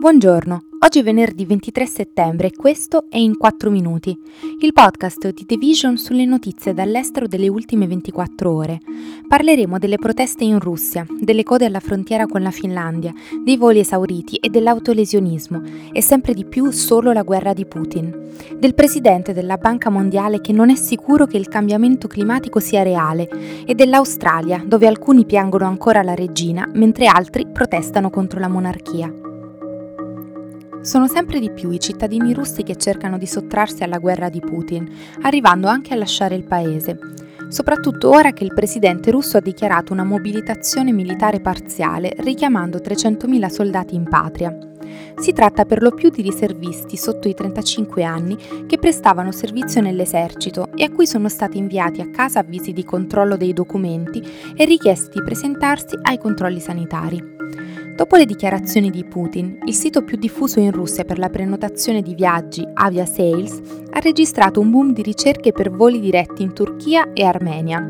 Buongiorno, oggi è venerdì 23 settembre e questo è In 4 Minuti, il podcast di The Vision sulle notizie dall'estero delle ultime 24 ore. Parleremo delle proteste in Russia, delle code alla frontiera con la Finlandia, dei voli esauriti e dell'autolesionismo e sempre di più solo la guerra di Putin, del presidente della Banca Mondiale che non è sicuro che il cambiamento climatico sia reale e dell'Australia dove alcuni piangono ancora la regina mentre altri protestano contro la monarchia. Sono sempre di più i cittadini russi che cercano di sottrarsi alla guerra di Putin, arrivando anche a lasciare il paese, soprattutto ora che il presidente russo ha dichiarato una mobilitazione militare parziale richiamando 300.000 soldati in patria. Si tratta per lo più di riservisti sotto i 35 anni che prestavano servizio nell'esercito e a cui sono stati inviati a casa avvisi di controllo dei documenti e richiesti di presentarsi ai controlli sanitari. Dopo le dichiarazioni di Putin, il sito più diffuso in Russia per la prenotazione di viaggi, Avia Sales, ha registrato un boom di ricerche per voli diretti in Turchia e Armenia,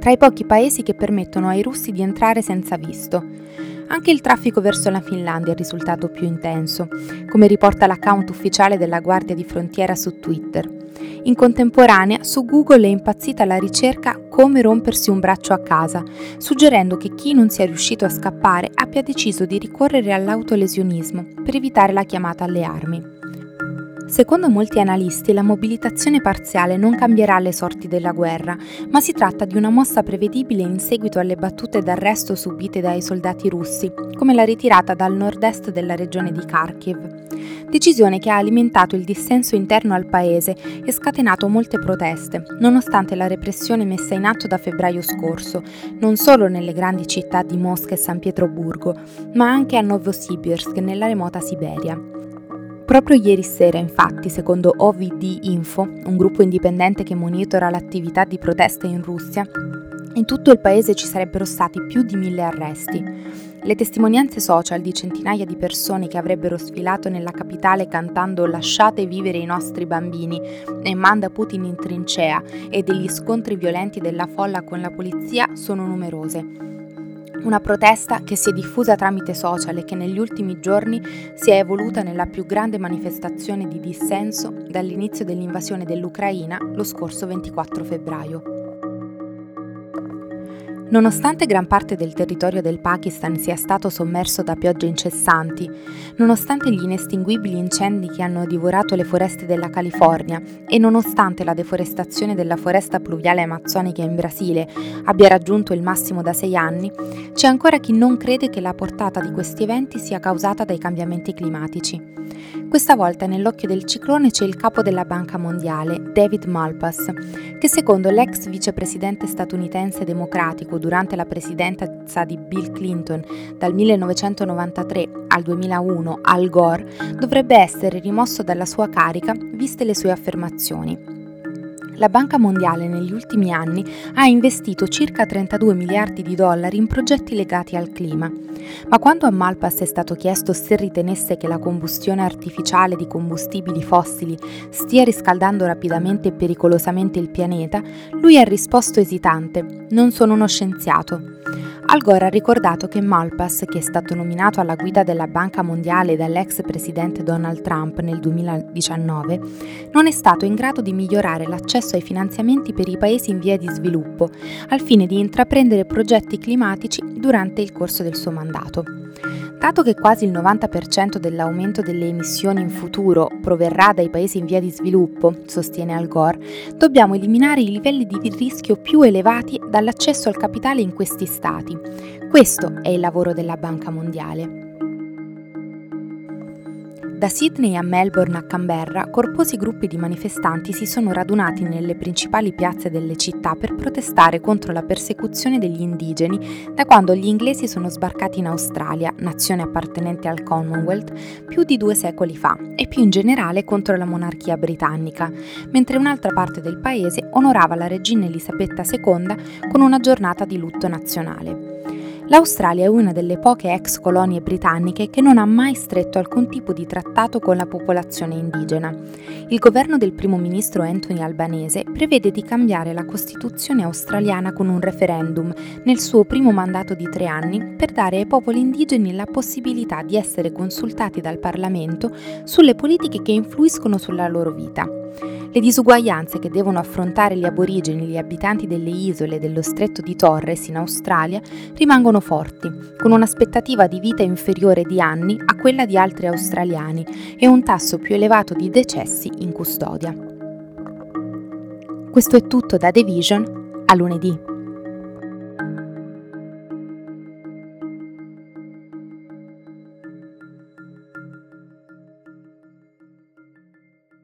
tra i pochi paesi che permettono ai russi di entrare senza visto. Anche il traffico verso la Finlandia è risultato più intenso, come riporta l'account ufficiale della Guardia di Frontiera su Twitter. In contemporanea, su Google è impazzita la ricerca Come rompersi un braccio a casa, suggerendo che chi non sia riuscito a scappare abbia deciso di ricorrere all'autolesionismo per evitare la chiamata alle armi. Secondo molti analisti la mobilitazione parziale non cambierà le sorti della guerra, ma si tratta di una mossa prevedibile in seguito alle battute d'arresto subite dai soldati russi, come la ritirata dal nord-est della regione di Kharkiv. Decisione che ha alimentato il dissenso interno al paese e scatenato molte proteste, nonostante la repressione messa in atto da febbraio scorso, non solo nelle grandi città di Mosca e San Pietroburgo, ma anche a Novosibirsk, nella remota Siberia. Proprio ieri sera, infatti, secondo OVD Info, un gruppo indipendente che monitora l'attività di protesta in Russia, in tutto il paese ci sarebbero stati più di mille arresti. Le testimonianze social di centinaia di persone che avrebbero sfilato nella capitale cantando Lasciate vivere i nostri bambini e manda Putin in trincea e degli scontri violenti della folla con la polizia sono numerose. Una protesta che si è diffusa tramite social e che negli ultimi giorni si è evoluta nella più grande manifestazione di dissenso dall'inizio dell'invasione dell'Ucraina lo scorso 24 febbraio. Nonostante gran parte del territorio del Pakistan sia stato sommerso da piogge incessanti, nonostante gli inestinguibili incendi che hanno divorato le foreste della California e nonostante la deforestazione della foresta pluviale amazzonica in Brasile abbia raggiunto il massimo da sei anni, c'è ancora chi non crede che la portata di questi eventi sia causata dai cambiamenti climatici. Questa volta nell'occhio del ciclone c'è il capo della Banca Mondiale, David Malpass, che secondo l'ex vicepresidente statunitense democratico durante la presidenza di Bill Clinton dal 1993 al 2001, Al Gore, dovrebbe essere rimosso dalla sua carica viste le sue affermazioni la Banca Mondiale negli ultimi anni ha investito circa 32 miliardi di dollari in progetti legati al clima. Ma quando a Malpass è stato chiesto se ritenesse che la combustione artificiale di combustibili fossili stia riscaldando rapidamente e pericolosamente il pianeta, lui ha risposto esitante: Non sono uno scienziato. Al Gore ha ricordato che Malpass, che è stato nominato alla guida della Banca Mondiale dall'ex presidente Donald Trump nel 2019, non è stato in grado di migliorare l'accesso ai finanziamenti per i paesi in via di sviluppo, al fine di intraprendere progetti climatici durante il corso del suo mandato. Dato che quasi il 90% dell'aumento delle emissioni in futuro proverrà dai paesi in via di sviluppo, sostiene Al Gore, dobbiamo eliminare i livelli di rischio più elevati dall'accesso al capitale in questi stati. Questo è il lavoro della Banca Mondiale. Da Sydney a Melbourne a Canberra, corposi gruppi di manifestanti si sono radunati nelle principali piazze delle città per protestare contro la persecuzione degli indigeni da quando gli inglesi sono sbarcati in Australia, nazione appartenente al Commonwealth, più di due secoli fa, e più in generale contro la monarchia britannica, mentre un'altra parte del paese onorava la regina Elisabetta II con una giornata di lutto nazionale. L'Australia è una delle poche ex colonie britanniche che non ha mai stretto alcun tipo di trattato con la popolazione indigena. Il governo del primo ministro Anthony Albanese prevede di cambiare la Costituzione australiana con un referendum nel suo primo mandato di tre anni per dare ai popoli indigeni la possibilità di essere consultati dal Parlamento sulle politiche che influiscono sulla loro vita. Le disuguaglianze che devono affrontare gli aborigeni e gli abitanti delle isole dello stretto di Torres in Australia rimangono forti, con un'aspettativa di vita inferiore di anni a quella di altri australiani e un tasso più elevato di decessi in custodia. Questo è tutto da The Vision, a lunedì.